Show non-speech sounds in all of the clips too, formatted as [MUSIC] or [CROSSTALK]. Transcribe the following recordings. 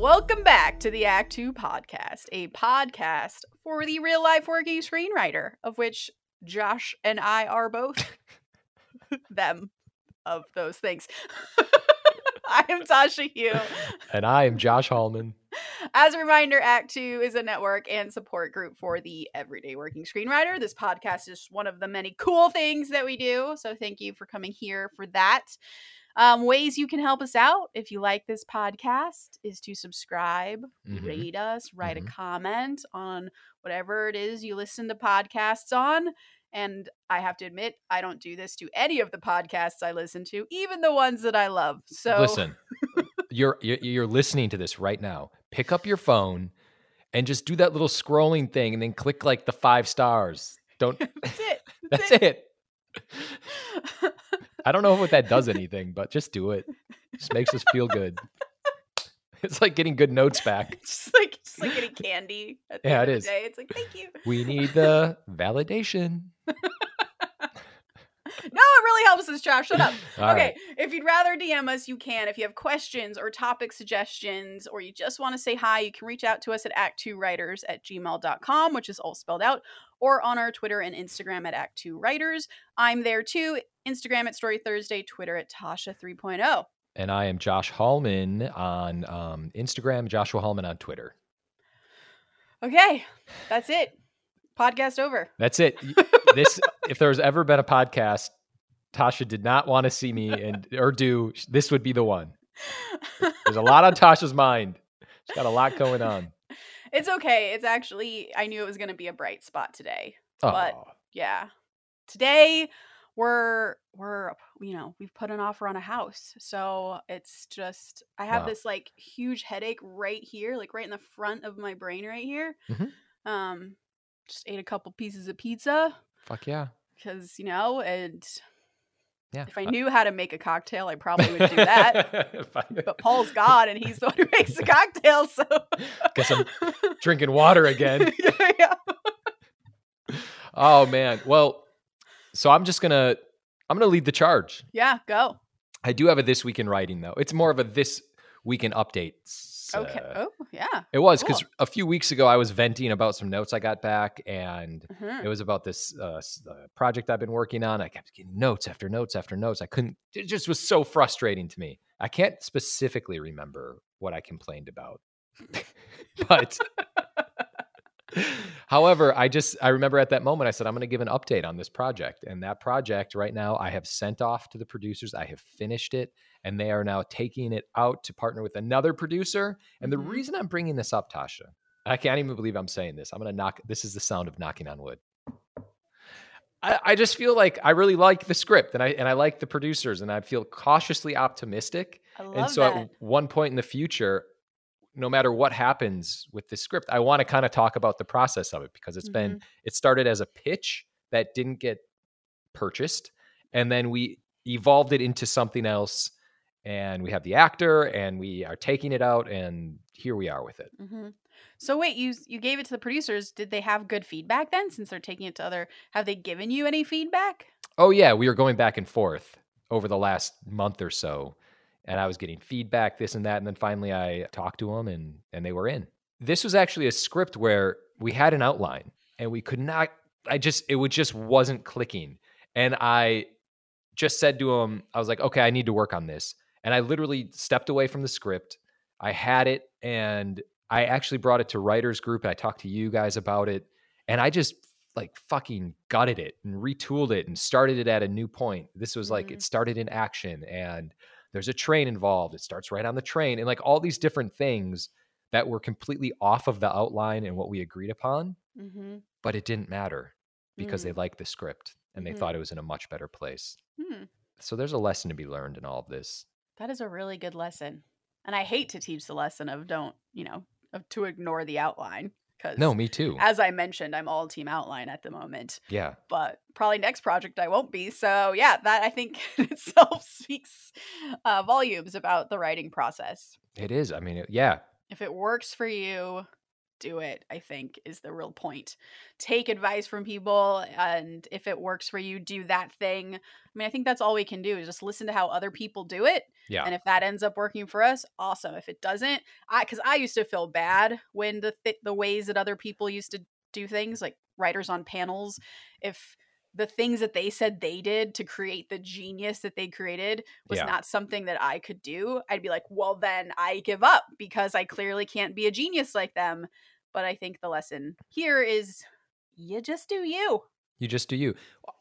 Welcome back to the Act 2 podcast, a podcast for the real life working screenwriter, of which Josh and I are both [LAUGHS] them of those things. [LAUGHS] I am Tasha Huo. And I am Josh Hallman. As a reminder, Act Two is a network and support group for the everyday working screenwriter. This podcast is one of the many cool things that we do. So thank you for coming here for that. Um, ways you can help us out if you like this podcast is to subscribe, Mhm. rate us, write Mhm. a comment on whatever it is you listen to podcasts on. And I have to admit, I don't do this to any of the podcasts I listen to, even the ones that I love. So Listen, you're, you're you're listening to this right now. Pick up your phone and just do that little scrolling thing, and then click like the five stars. Don't. [LAUGHS] that's it. [LAUGHS] That's it. [LAUGHS] I don't know if that does anything, but just do it. Just makes us feel good. [LAUGHS] It's like getting good notes back. [LAUGHS] It's just like just like getting candy at the Yeah, end it of is. day. It's like thank you. We need the validation. [LAUGHS] [LAUGHS] No, it really helps us, Josh. Shut up. [LAUGHS] Okay, right. if you'd rather DM us, you can. If you have questions or topic suggestions, or you just want to say hi, you can reach out to us at act2writers at gmail.com, which is all spelled out, or on our Twitter and Instagram at act2writers. I'm there too. Instagram at Story Thursday, Twitter at Tasha oh. 3.0. And I am Josh Hallman on um, Instagram, Joshua Hallman on Twitter. Okay, that's it. Podcast over. That's it. [LAUGHS] This, if there's ever been a podcast, Tasha did not want to see me and or do. This would be the one. There's a lot on Tasha's mind. She's got a lot going on. It's okay. It's actually, I knew it was going to be a bright spot today. But- Oh, yeah today we're we're you know we've put an offer on a house so it's just i have Wow. this like huge headache right here like right in the front of my brain right here Mhm. um just ate a couple pieces of pizza fuck yeah. because you know and Yeah. if i knew how to make a cocktail i probably would do that [LAUGHS] I- [LAUGHS] but paul's god and he's the one who [LAUGHS] makes the cocktail so Guess I'm drinking water again. yeah, yeah. Oh man. Well, so I'm just gonna I'm gonna lead the charge. yeah go I do have a this week in writing though. It's more of a this week in updates. Okay uh, oh yeah It was because Cool. a few weeks ago I was venting about some notes I got back, and Mhm. it was about this uh, uh, project I've been working on. I kept getting notes after notes after notes. I couldn't. It just was so frustrating to me. I can't specifically remember what I complained about, [LAUGHS] but [LAUGHS] [LAUGHS] however, I just I remember at that moment I said I'm going to give an update on this project, and that project right now I have sent off to the producers. I have finished it, and they are now taking it out to partner with another producer. And the mm-hmm. reason I'm bringing this up, Tasha, I can't even believe I'm saying this. I'm going to knock. This is the sound of knocking on wood. I, I just feel like I really like the script, and I and I like the producers, and I feel cautiously optimistic. i love and so that at one point in the future, no matter what happens with the script, I want to kind of talk about the process of it because it's been Mm-hmm. it started as a pitch that didn't get purchased, and then we evolved it into something else. And we have the actor, and we are taking it out, and here we are with it. hmm So wait, you you gave it to the producers. Did they have good feedback then? Since they're taking it to other, have they given you any feedback? Oh yeah, we were going back and forth over the last month or so, and I was getting feedback, this and that, and then finally I talked to them, and and they were in. This was actually a script where we had an outline, and we could not. I just it would just wasn't clicking, and I just said to him, I was like, okay, I need to work on this, and I literally stepped away from the script. I had it, and I actually brought it to writers group. And I talked to you guys about it, and I just like fucking gutted it and retooled it and started it at a new point. This was like it mm-hmm. started in action and there's a train involved. It starts right on the train and like all these different things that were completely off of the outline and what we agreed upon, Mm-hmm. but it didn't matter because they liked the script and they Mhm. thought it was in a much better place. Hmm. So there's a lesson to be learned in all of this. That is a really good lesson, and I hate to teach the lesson of don't you know of to ignore the outline because No, me too. as I mentioned, I'm all team outline at the moment. Yeah. But probably next project I won't be. So yeah, that I think [LAUGHS] in itself speaks uh, volumes about the writing process. It is. I mean, it, yeah. If it works for you, do it, I think, is the real point. Take advice from people, and if it works for you, do that thing. I mean, I think that's all we can do is just listen to how other people do it. Yeah. And if that ends up working for us, awesome. If it doesn't, I because I used to feel bad when the th- the ways that other people used to do things, like writers on panels, if the things that they said they did to create the genius that they created was Yeah. not something that I could do, I'd be like, well, then I give up because I clearly can't be a genius like them. But I think the lesson here is you just do you. You just do you.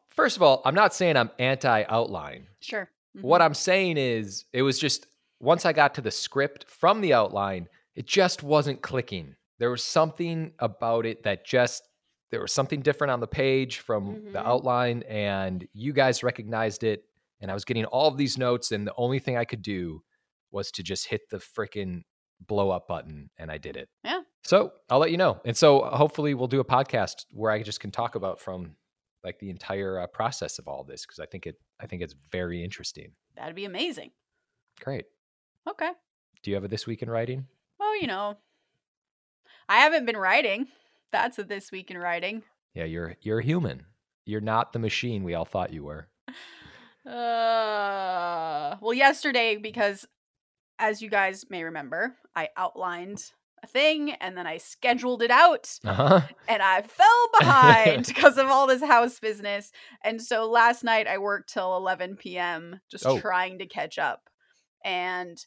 First of all, I'm not saying I'm anti outline. Sure. Mhm. What I'm saying is, it was just once I got to the script from the outline, it just wasn't clicking. There was something about it that just, there was something different on the page from the Mhm. outline, and you guys recognized it. And I was getting all of these notes, and the only thing I could do was to just hit the freaking blow up button, and I did it. Yeah. So I'll let you know. And so hopefully we'll do a podcast where I just can talk about from like the entire uh, process of all this because I think it I think it's very interesting. That'd be amazing. Great. Okay. Do you have a this week in writing? Well, you know, I haven't been writing. That's a this week in writing. Yeah, you're you're human. You're not the machine we all thought you were. Uh, well, yesterday, because as you guys may remember, I outlined a thing and then I scheduled it out Uh-huh. and I fell behind [LAUGHS] because of all this house business. And so last night I worked till 11 p.m. just Oh. trying to catch up. And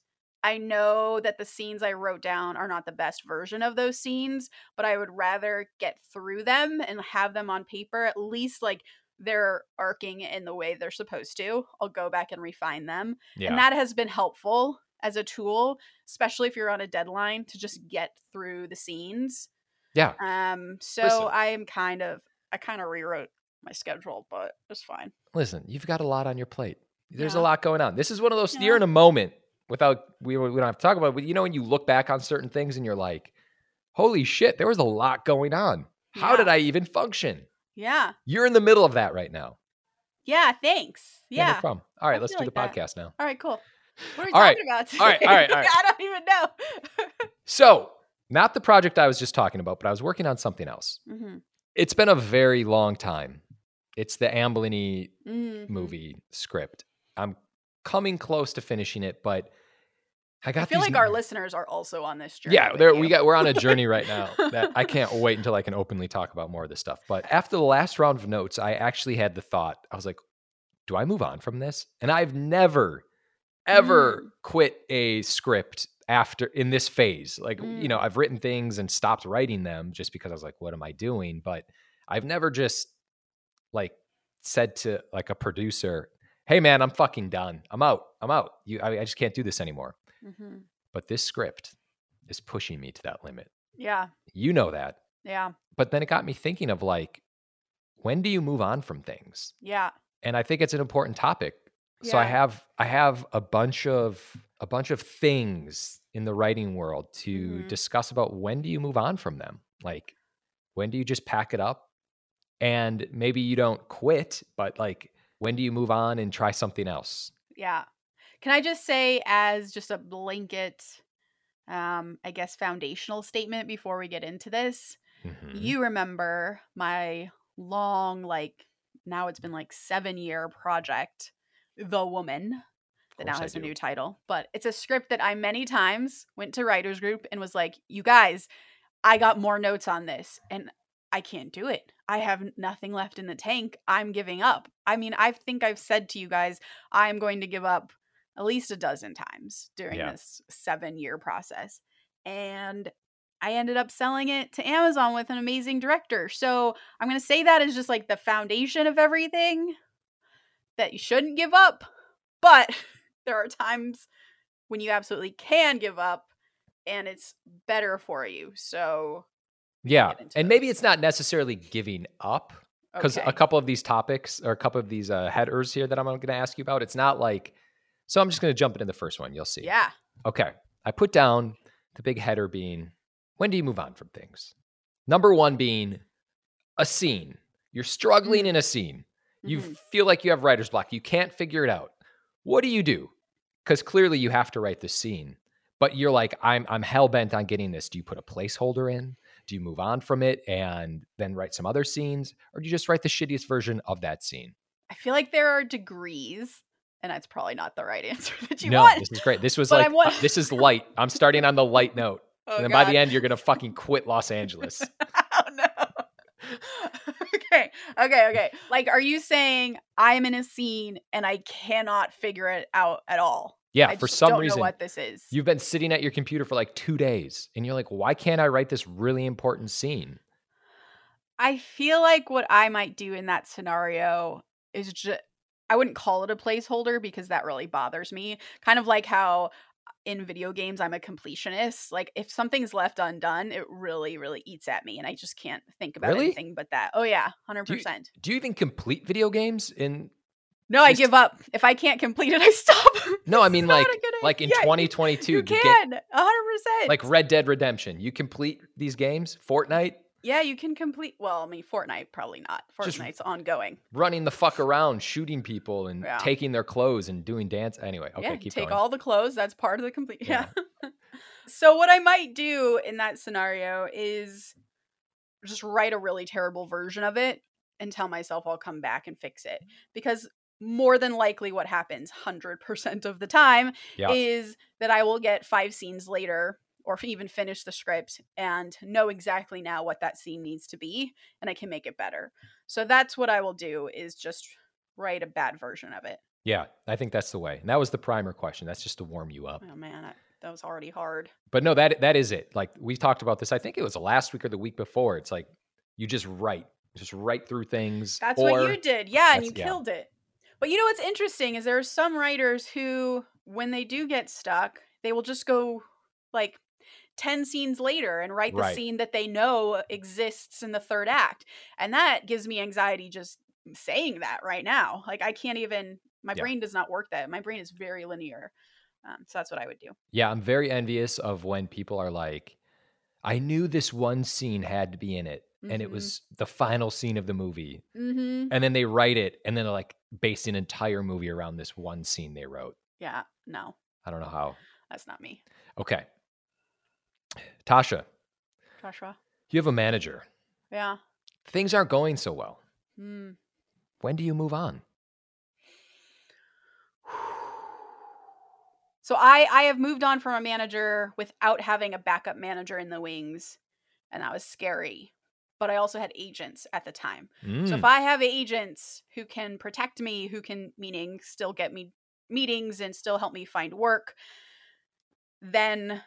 I know that the scenes I wrote down are not the best version of those scenes, but I would rather get through them and have them on paper, at least like they're arcing in the way they're supposed to. I'll go back and refine them. Yeah. And that has been helpful as a tool, especially if you're on a deadline to just get through the scenes. yeah. Um, so Listen. I am kind of I kind of rewrote my schedule, but it's fine. Listen, you've got a lot on your plate. There's a lot going on. This is one of those Yeah. you're in a moment without we we don't have to talk about it, but you know when you look back on certain things and you're like, "Holy shit, there was a lot going on. How Yeah. did I even function?" Yeah. You're in the middle of that right now. Yeah, thanks. Yeah, Yeah. no problem. All right, let's do like the that. podcast now. All right, cool. What are we All right. talking about today? All right, all right, all right. [LAUGHS] I don't even know. [LAUGHS] So, not the project I was just talking about, but I was working on something else. mm-hmm. It's been a very long time. It's the Ambliny Mm-hmm. movie script. I'm coming close to finishing it, but I got I feel like our listeners are also on this journey. Yeah, we got we're on a journey right now [LAUGHS] that I can't wait until I can openly talk about more of this stuff. But after the last round of notes, I actually had the thought, I was like, do I move on from this? And I've never ever Mm. quit a script after in this phase. Like, you Mm. know, I've written things and stopped writing them just because I was like, what am I doing? But I've never just like said to like a producer, "Hey man, I'm fucking done. I'm out. I'm out. You I, I just can't do this anymore." Mhm. But this script is pushing me to that limit. Yeah. You know that. Yeah. But then it got me thinking of like, when do you move on from things? Yeah. And I think it's an important topic. So I have I have a bunch of a bunch of things in the writing world to Mhm. discuss about when do you move on from them? Like when do you just pack it up? And maybe you don't quit, but like when do you move on and try something else? Yeah. Can I just say, as just a blanket, um, I guess, foundational statement before we get into this? Mhm. You remember my long, like, now it's been like seven year project, The Woman, that now has a do. new title. But it's a script that I many times went to writers group and was like, you guys, I got more notes on this and I can't do it. I have nothing left in the tank. I'm giving up. I mean, I think I've said to you guys, I'm going to give up at least a dozen times during Yeah. this seven year process. And I ended up selling it to Amazon with an amazing director. So I'm going to say that is just like the foundation of everything that you shouldn't give up. But [LAUGHS] there are times when you absolutely can give up and it's better for you. So, Yeah. And maybe it's not necessarily giving up because okay. a couple of these topics or a couple of these uh, headers here that I'm going to ask you about, it's not like, so I'm just going to jump into the first one. You'll see. yeah. Okay. I put down the big header being when do you move on from things? Number one being a scene. You're struggling Mm. in a scene. You Mhm. feel like you have writer's block. You can't figure it out. What do you do? Because clearly you have to write the scene, but you're like, I'm I'm hell bent on getting this. Do you put a placeholder in? Do you move on from it and then write some other scenes? Or do you just write the shittiest version of that scene? I feel like there are degrees, and that's probably not the right [LAUGHS] answer that you no, want. this is great. This was But like, uh, this is light. I'm starting on the light note. [LAUGHS] Oh, and then by the end, you're going [LAUGHS] to fucking quit Los Angeles. oh no. Okay, okay, okay. Like, are you saying I'm in a scene and I cannot figure it out at all? Yeah, I for some don't reason. know what this is. You've been sitting at your computer for like two days and you're like, why can't I write this really important scene? I feel like what I might do in that scenario is just I wouldn't call it a placeholder because that really bothers me. Kind of like how in video games I'm a completionist. Like if something's left undone, it really really eats at me and I just can't think about Really? anything but that. Oh yeah, 100%. Do you even complete video games in No, I give up. If I can't complete it, I [LAUGHS] stop. No, I mean like like in. You- 2022 You you can. 100%. like Red Dead Redemption. You complete these games, Fortnite, Yeah, you can complete well, I mean Fortnite probably not. Fortnite's ongoing. running the fuck around, shooting people and Yeah. taking their clothes and doing dance. Anyway, okay, yeah, keep take going. all the clothes. That's part of the complete. [LAUGHS] Yeah. [LAUGHS] so what I might do in that scenario is just write a really terrible version of it and tell myself I'll come back and fix it because more than likely what happens 100% of the time Yeah. is that I will get 5 scenes later or even finish the script and know exactly now what that scene needs to be and I can make it better. So that's what I will do is just write a bad version of it. yeah, I think that's the way. And that was the primer question. That's just to warm you up. Oh man, I, that was already hard. But no, that that is it. Like we talked about this. I think it was the last week or the week before. It's like you just write, just write through things. That's or, what you did. Yeah, and you yeah. killed it. But you know what's interesting is there are some writers who, when they do get stuck, they will just go like 10 scenes later and write the Right. scene that they know exists in the third act. And that gives me anxiety just saying that right now. Like, I can't even, my Yeah. brain does not work that. My brain is very linear. Um, so that's what I would do. Yeah, I'm very envious of when people are like, I knew this one scene had to be in it, and it Mhm. was the final scene of the movie. Mm-hmm. And then they write it, and then they're like based an entire movie around this one scene they wrote. Yeah, no, I don't know how. that's not me. Okay. Tasha, Tasha. you have a manager. Yeah. Things aren't going so well. Mm. When do you move on? [SIGHS] So I I have moved on from a manager without having a backup manager in the wings, and that was scary. But I also had agents at the time. So Mm, if I have agents who can protect me, who can meaning still get me meetings and still help me find work, then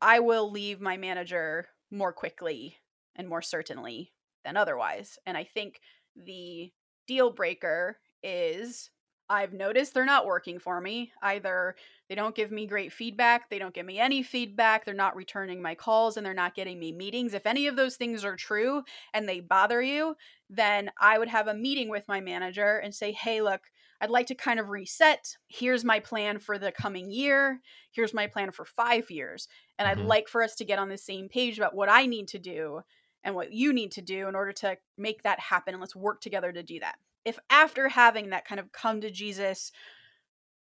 I will leave my manager more quickly and more certainly than otherwise. And I think the deal breaker is I've noticed they're not working for me. Either they don't give me great feedback, they don't give me any feedback, they're not returning my calls, and they're not getting me meetings. If any of those things are true and they bother you, then I would have a meeting with my manager and say, hey, look, I'd like to kind of reset. Here's my plan for the coming year. Here's my plan for five years. And Mhm. I'd like for us to get on the same page about what I need to do and what you need to do in order to make that happen. And let's work together to do that. If after having that kind of come to Jesus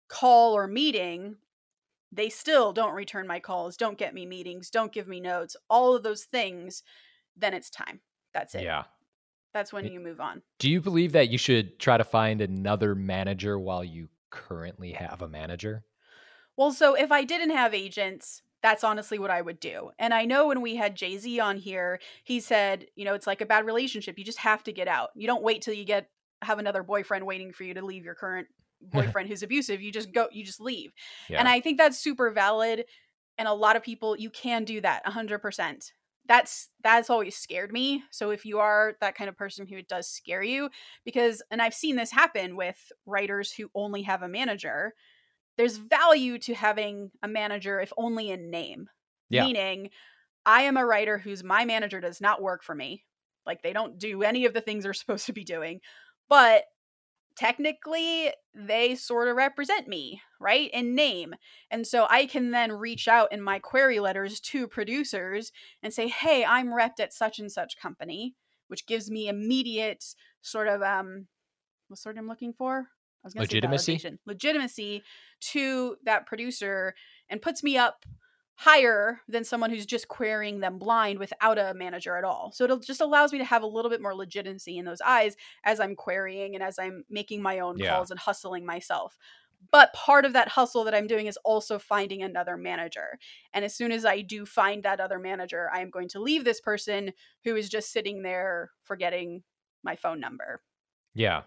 call or meeting, they still don't return my calls, don't get me meetings, don't give me notes, all of those things, then it's time. That's it. yeah. That's when eh, you move on. Do you believe that you should try to find another manager while you currently have a manager? Well, so if I didn't have agents, that's honestly what I would do. And I know when we had Jay Z on here, he said, you know, it's like a bad relationship. You just have to get out. You don't wait till you get have another boyfriend waiting for you to leave your current [LAUGHS] boyfriend who's abusive. You just go, you just leave. Yeah. And I think that's super valid. And a lot of people, you can do that 100%. That's that's always scared me. So if you are that kind of person who it does scare you, because and I've seen this happen with writers who only have a manager, there's value to having a manager if only in name. Yeah. Meaning, I am a writer whose my manager does not work for me. Like they don't do any of the things they're supposed to be doing. But technically they sort of represent me, right? In name. And so I can then reach out in my query letters to producers and say, "Hey, I'm repped at such and such company," which gives me immediate sort of um what sort I'm looking for? I was gonna Legitimacy? Legitimacy to that producer and puts me up higher than someone who's just querying them blind without a manager at all. So it just allows me to have a little bit more legitimacy in those eyes as I'm querying and as I'm making my own Yeah. calls and hustling myself. But part of that hustle that I'm doing is also finding another manager. And as soon as I do find that other manager, I am going to leave this person who is just sitting there forgetting my phone number. Yeah.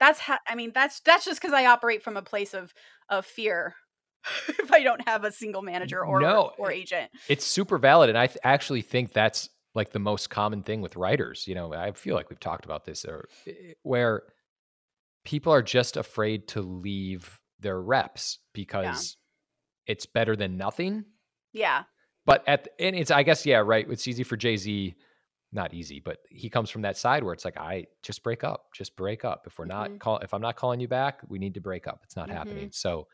That's how I mean that's that's just cuz I operate from a place of of fear. [LAUGHS] if I don't have a single manager or No, or agent. It's super valid. And I th- actually think that's like the most common thing with writers. You know, I feel like we've talked about this or where people are just afraid to leave their reps because it's better than nothing. Yeah. But at the- and it's I guess yeah right. It's easy for Jay Z, not easy, but he comes from that side where it's like I just break up, just break up. If we're Mhm. not call, if I'm not calling you back, we need to break up. It's not Mhm. happening. So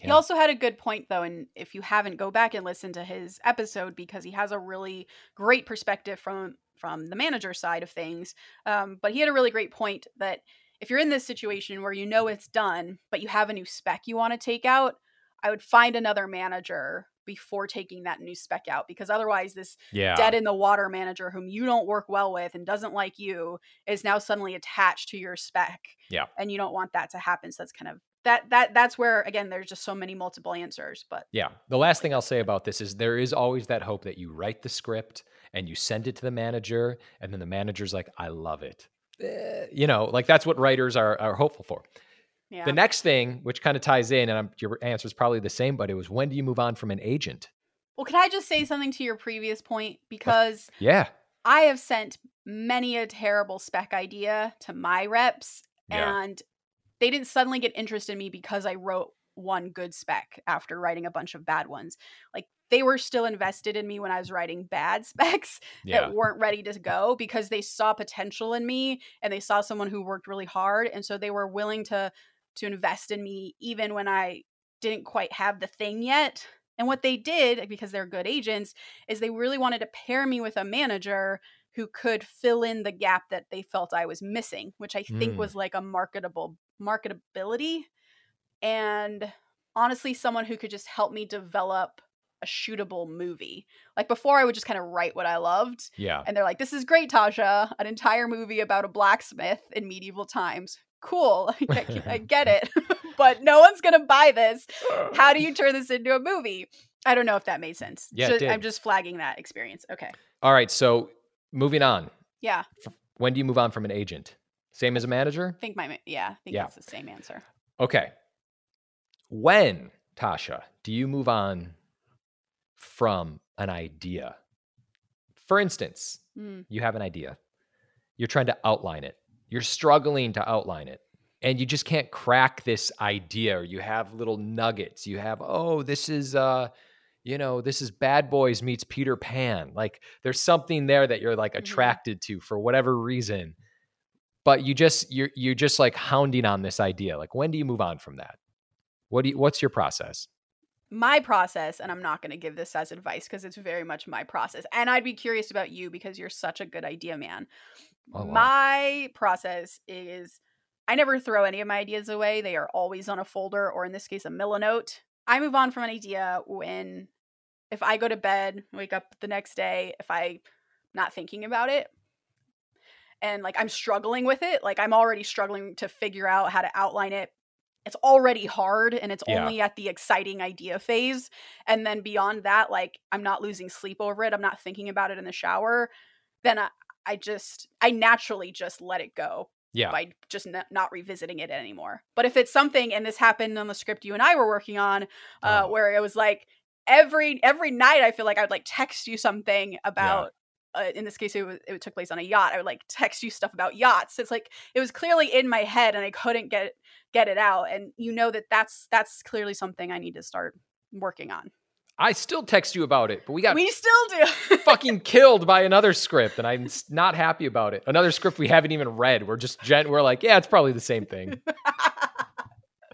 He Yeah. also had a good point though, and if you haven't, go back and listen to his episode because he has a really great perspective from from the manager side of things. Um, but he had a really great point that if you're in this situation where you know it's done, but you have a new spec you want to take out, I would find another manager before taking that new spec out because otherwise this yeah, dead in the water manager whom you don't work well with and doesn't like you is now suddenly attached to your spec. Yeah. And you don't want that to happen. So that's kind of that that that's where again there's just so many multiple answers. But Yeah. The last thing I'll say about this is there is always that hope that you write the script and you send it to the manager, and then the manager's like, I love it. Eh, you know, like that's what writers are, are hopeful for. yeah. The next thing, which kind of ties in, and I'm, your answer is probably the same, but it was when do you move on from an agent? well, can I just say something to your previous point? Because Yeah. I have sent many a terrible spec idea to my reps Yeah. and they didn't suddenly get interested in me because I wrote one good spec after writing a bunch of bad ones. Like they were still invested in me when I was writing bad [LAUGHS] specs Yeah. that weren't ready to go because they saw potential in me and they saw someone who worked really hard and so they were willing to to invest in me even when I didn't quite have the thing yet. And what they did because they're good agents is they really wanted to pair me with a manager who could fill in the gap that they felt I was missing, which I think Mm. was like a marketable marketability and honestly someone who could just help me develop a shootable movie. Like before I would just kind of write what I loved Yeah. and they're like this is great Tasha, an entire movie about a blacksmith in medieval times. Cool. [LAUGHS] I get, I get it. [LAUGHS] but no one's going to buy this. How do you turn this into a movie? I don't know if that made sense. Yeah, it Ju- I'm just flagging that experience. Okay. All right. So moving on. Yeah. When do you move on from an agent? Same as a manager? I think my yeah, I think Yeah. that's the same answer. Okay. When, Tasha, do you move on from an idea? For instance, Mm. you have an idea. You're trying to outline it. You're struggling to outline it. And you just can't crack this idea or you have little nuggets. You have, oh, this is uh you know, this is Bad Boys meets Peter Pan. Like there's something there that you're like Mhm. attracted to for whatever reason. But you just you're you're just like hounding on this idea. Like when do you move on from that? What do you what's your process? My process, and I'm not going to give this as advice because it's very much my process. And I'd be curious about you because you're such a good idea man. Oh, wow. My process is I never throw any of my ideas away. They are always on a folder or in this case a Milanote. I move on from an idea when if I go to bed, wake up the next day, if I'm not thinking about it and like I'm struggling with it, like I'm already struggling to figure out how to outline it. It's already hard and it's Yeah. only at the exciting idea phase. And then beyond that, like I'm not losing sleep over it. I'm not thinking about it in the shower. Then I, I just, I naturally just let it go Yeah. by just n- not revisiting it anymore. But if it's something, and this happened on the script you and I were working on, uh, Oh. where it was like every every night, I feel like I would like text you something about. Uh, in this case, it, was, it took place on a yacht. I would like text you stuff about yachts. It's like it was clearly in my head, and I couldn't get get it out. And you know that that's that's clearly something I need to start working on. I still text you about it, but we got we still do. [LAUGHS] fucking killed by another script, and I'm not happy about it. Another script we haven't even read. We're just gen- we're like, yeah, it's probably the same thing. [LAUGHS]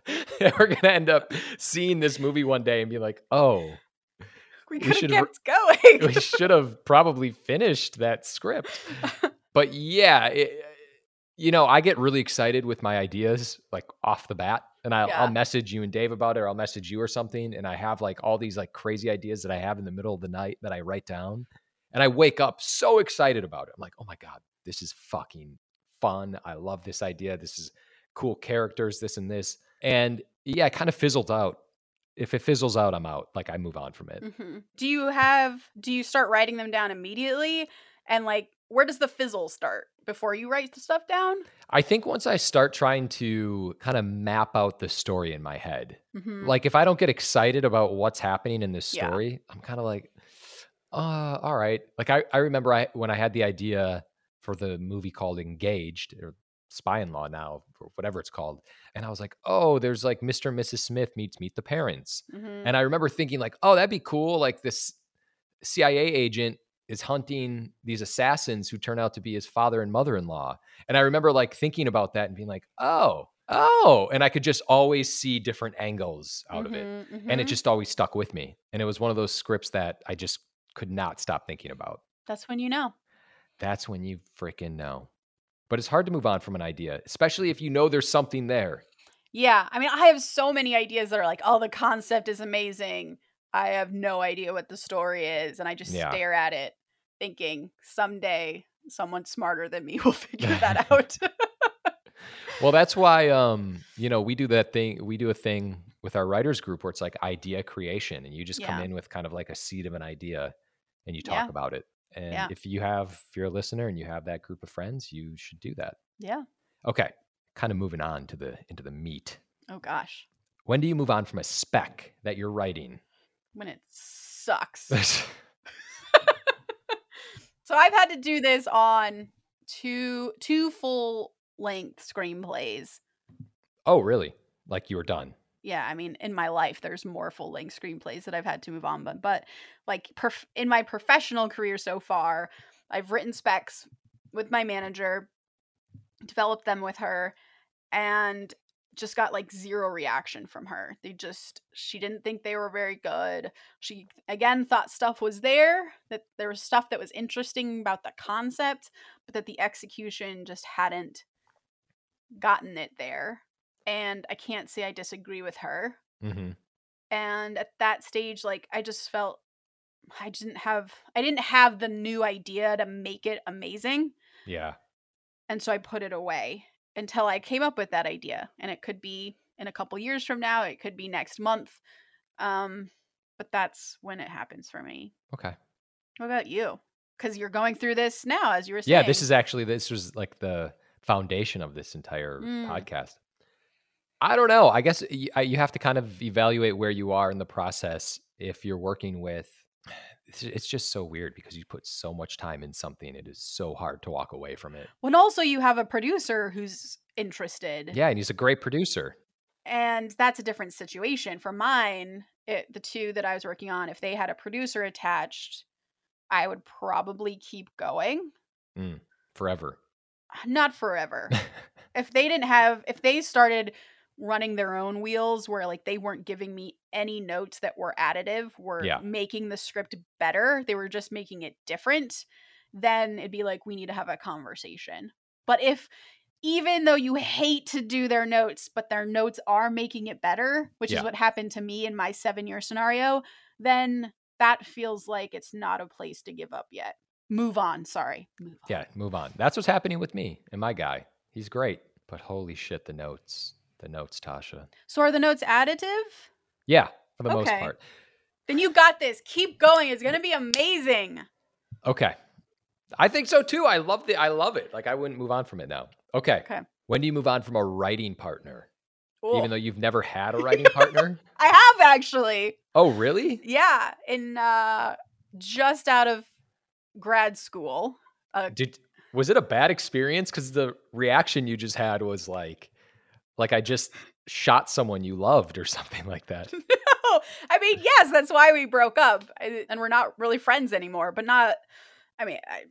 [LAUGHS] we're gonna end up seeing this movie one day and be like, oh, we could have should kept going. we [LAUGHS] should have probably finished that script. But yeah, it, you know, I get really excited with my ideas like off the bat, and I'll, Yeah. I'll message you and Dave about it, or I'll message you or something, and I have like all these like crazy ideas that I have in the middle of the night that I write down, and I wake up so excited about it. I'm like, oh my god, this is fucking fun. I love this idea. This is cool characters, this and this, and yeah, it kind of fizzled out. If it fizzles out, I'm out. Like I move on from it. hmm Do you have? Do you start writing them down immediately? And like, where does the fizzle start before you write the stuff down? I think once I start trying to kind of map out the story in my head, Mhm. like if I don't get excited about what's happening in this Yeah. story, I'm kind of like, uh, all right. Like I, I remember I when I had the idea for the movie called Engaged or Spy in Law now, or whatever it's called, and I was like, oh, there's like Mr. and Mrs. Smith meets Meet the Parents, Mhm. and I remember thinking like, oh, that'd be cool. Like this CIA agent is hunting these assassins who turn out to be his father and mother-in-law. And I remember like thinking about that and being like, oh, oh. And I could just always see different angles out of it. Mhm, And it mhm. just always stuck with me. And it was one of those scripts that I just could not stop thinking about. That's when you know. That's when you freaking know. But it's hard to move on from an idea, especially if you know there's something there. Yeah, I mean, I have so many ideas that are like, oh, the concept is amazing. I have no idea what the story is, and I just Yeah. stare at it, thinking someday someone smarter than me [LAUGHS] will figure that [LAUGHS] out. Well, that's why um, you know, we do that thing, we do a thing with our writers group where it's like idea creation and you just come in with kind of like a seed of an idea and you talk Yeah. about it. And Yeah. if you have if you're a listener and you have that group of friends, you should do that. yeah. Okay. Kind of moving on to the into the meat. Oh gosh, When do you move on from a spec that you're writing? when it sucks. [LAUGHS] [LAUGHS] so I've had to do this on two two full length screenplays. oh, really? Like you were done. Yeah, I mean, in my life, there's more full length screenplays that I've had to move on, but but like perf- in my professional career so far, I've written specs with my manager, developed them with her, and just got like zero reaction from her. They just she didn't think they were very good. She again thought stuff was there, that there was stuff that was interesting about the concept, but that the execution just hadn't gotten it there. And I can't say I disagree with her. hmm And at that stage like I just felt I didn't have I didn't have the new idea to make it amazing. Yeah. And so I put it away until I came up with that idea. And it could be in a couple years from now, it could be next month. Um, but that's when it happens for me. Okay. What about you? Because you're going through this now, as you were saying. Yeah, this is actually this was like the foundation of this entire Mm. podcast. I don't know. I guess you have to kind of evaluate where you are in the process if you're working with. [SIGHS] It's just so weird because you put so much time in something. It is so hard to walk away from it. when also you have a producer who's interested. Yeah, and he's a great producer. and that's a different situation for mine it, the two that i was working on if they had a producer attached i would probably keep going mm, Forever. not forever [LAUGHS] if they didn't have if they started running their own wheels where like they weren't giving me any notes that were additive were Yeah. making the script better they were just making it different then it'd be like we need to have a conversation but if even though you hate to do their notes but their notes are making it better which Yeah. is what happened to me in my seven year scenario then that feels like it's not a place to give up yet move on sorry move on. Yeah, move on. That's what's happening with me and my guy. He's great, but holy shit, the notes, the notes, Tasha. so are the notes additive Yeah, for the most Okay. part. Then you got this. Keep going. It's gonna be amazing. Okay. I think so too. I love the I love it. Like I wouldn't move on from it now. Okay. Okay. When do you move on from a writing partner? Cool. Even though you've never had a [LAUGHS] writing partner? I have actually. Oh, really? Yeah, in uh just out of grad school. Uh, Did was it a bad experience cuz the reaction you just had was like like I just shot someone you loved or [LAUGHS] something like that. [LAUGHS] no, I mean, yes, that's why we broke up, and we're not really friends anymore. But not. I mean, I,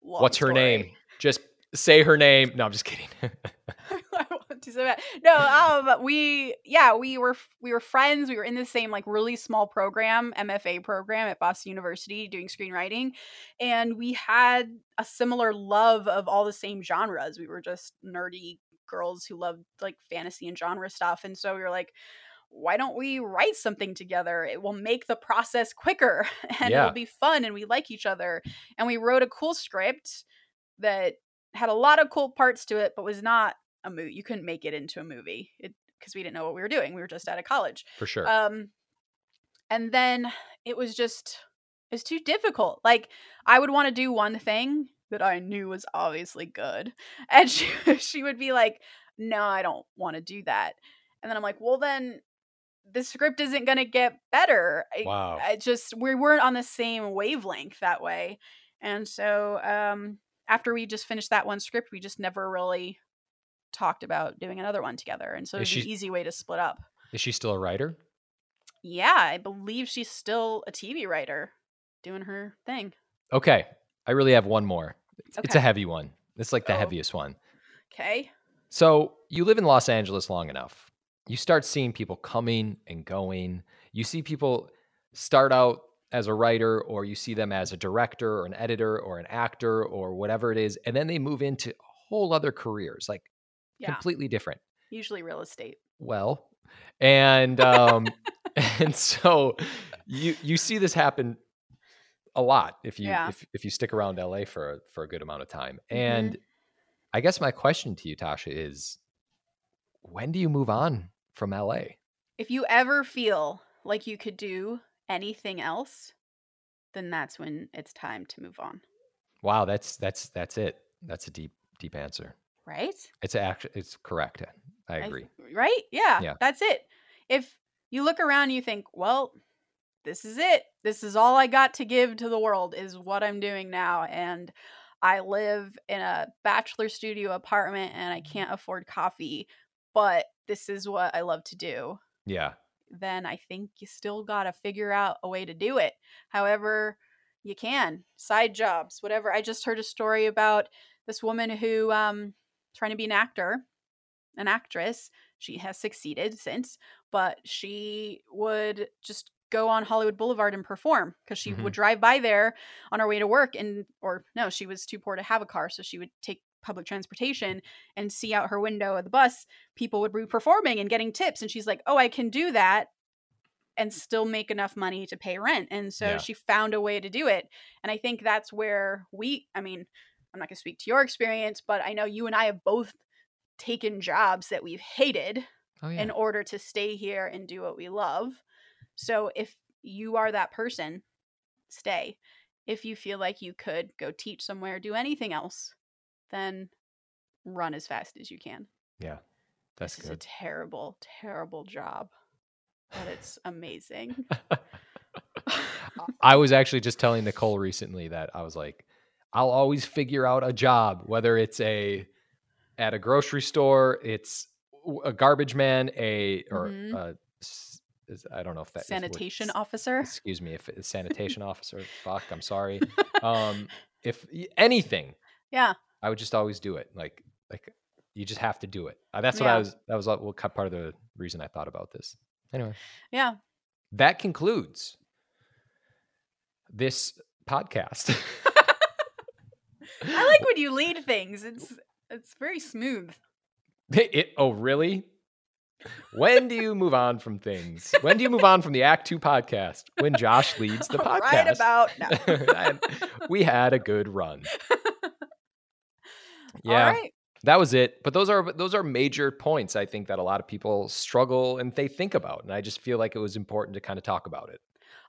What's her story. name? Just say her name. No, I'm just kidding. [LAUGHS] I want to so bad. No, um, we yeah, we were we were friends. We were in the same like really small program, MFA program at Boston University, doing screenwriting, and we had a similar love of all the same genres. We were just nerdy girls who loved like fantasy and genre stuff, and so we were like. Why don't we write something together? It will make the process quicker [LAUGHS] and Yeah. it'll be fun and we like each other. And we wrote a cool script that had a lot of cool parts to it, but was not a movie. You couldn't make it into a movie because we didn't know what we were doing. We were just out of college. For sure. Um, and then it was just it's too difficult. Like I would want to do one thing that I knew was obviously good, [LAUGHS] and she she would be like, "No, I don't want to do that." And then I'm like, "Well, then." The script isn't going to get better. I- wow. I just we weren't on the same wavelength that way. And so um after we just finished that one script, we just never really talked about doing another one together. And so Is it's an she- easy way to split up. Is she still a writer? Yeah, I believe she's still a TV writer doing her thing. Okay. I really have one more. It's, it's a heavy one. It's like the Oh. heaviest one. Okay. So you live in Los Angeles long enough. You start seeing people coming and going. You see people start out as a writer, or you see them as a director, or an editor, or an actor, or whatever it is. And then they move into whole other careers, like Yeah. completely different. Usually real estate. Well, and um, [LAUGHS] [LAUGHS] and so you you see this happen a lot if you Yeah. if if you stick around LA for a, for a good amount of time. Mhm. And I guess my question to you, Tasha, is when do you move on from LA? If you ever feel like you could do anything else, then that's when it's time to move on. Wow, that's that's that's it. That's a deep deep answer. Right? It's actually it's correct. I agree. right? Yeah, Yeah. That's it. If you look around and you think, well, this is it. This is all I got to give to the world is what I'm doing now. And I live in a bachelor studio apartment and I can't afford coffee, but this is what I love to do. yeah. Then I think you still got to figure out a way to do it. However, you can. Side jobs, whatever. I just heard a story about this woman who um trying to be an actor, an actress. She has succeeded since, but she would just go on Hollywood Boulevard and perform because she Mhm. would drive by there on her way to work and or no, she was too poor to have a car, so she would take public transportation and see out her window of the bus people would be performing and getting tips and she's like, "Oh, I can do that." and still make enough money to pay rent. And so Yeah. she found a way to do it. And I think that's where we, I mean, I'm not going to speak to your experience, but I know you and I have both taken jobs that we've hated Oh yeah. in order to stay here and do what we love. So if you are that person, stay. If you feel like you could go teach somewhere, do anything else, then run as fast as you can. yeah. That's this is a terrible, terrible job, but it's amazing. [LAUGHS] [LAUGHS] I was actually just telling Nicole recently that I was like, I'll always figure out a job, whether it's a at a grocery store, it's a garbage man, a or Mhm. a is- I don't know if that it Sanitation officer. Excuse me, if it's sanitation [LAUGHS] officer. Fuck, I'm sorry. [LAUGHS] Um, if anything, Yeah. I would just always do it. Like like you just have to do it. Uh, that's what I was. That was what cut part of the reason I thought about this. Anyway Yeah. that concludes this podcast. [LAUGHS] I like when you lead things. It's it's very smooth. it, oh, really? When do you move on from things? When do you move on from the Act Two podcast? When Josh leads the [LAUGHS] podcast. Right about [LAUGHS] now. We had a good run. [LAUGHS] Yeah, All right. that was it. But those are those are major points I think that a lot of people struggle and they think about, and I just feel like it was important to kind of talk about it.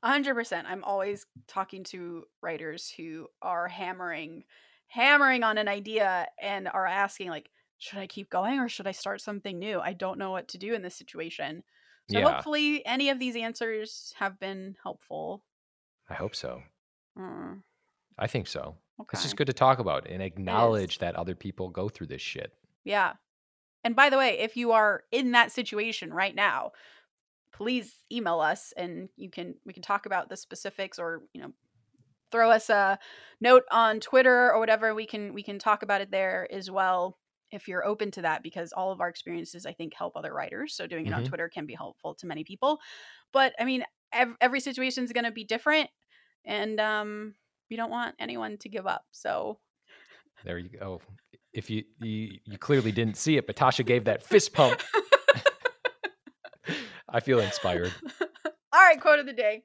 A hundred percent. I'm always talking to writers who are hammering, hammering on an idea and are asking like, should I keep going or should I start something new? I don't know what to do in this situation. So Yeah. hopefully, any of these answers have been helpful. I hope so. Mm, I think so. okay. It's just good to talk about and acknowledge that other people go through this shit. Yeah. And by the way, if you are in that situation right now, please email us and you can we can talk about the specifics or, you know, throw us a note on Twitter or whatever. We can we can talk about it there as well. If you're open to that because all of our experiences I think help other writers. So doing it on Mhm. Twitter can be helpful to many people. But I mean, ev- every situation is going to be different and um we don't want anyone to give up. So There you go. If you you, you clearly didn't see it, but Tasha gave that fist pump. [LAUGHS] I feel inspired. [LAUGHS] All right, quote of the day.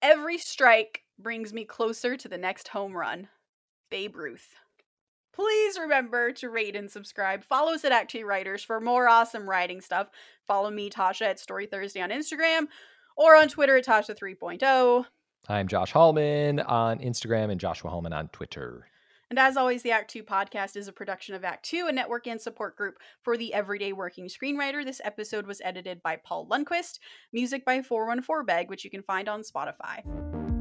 Every strike brings me closer to the next home run. Babe Ruth. Please remember to rate and subscribe. Follow us at Act Two Writers for more awesome writing stuff. Follow me, Tasha, at Story Thursday on Instagram or on Twitter at Tasha oh. 3.0. I'm Josh Hallman on Instagram and Joshua Hallman on Twitter. And as always, the Act Two podcast is a production of Act Two, a network and support group for the everyday working screenwriter. This episode was edited by Paul Lundquist, music by 414 Beg, which you can find on Spotify.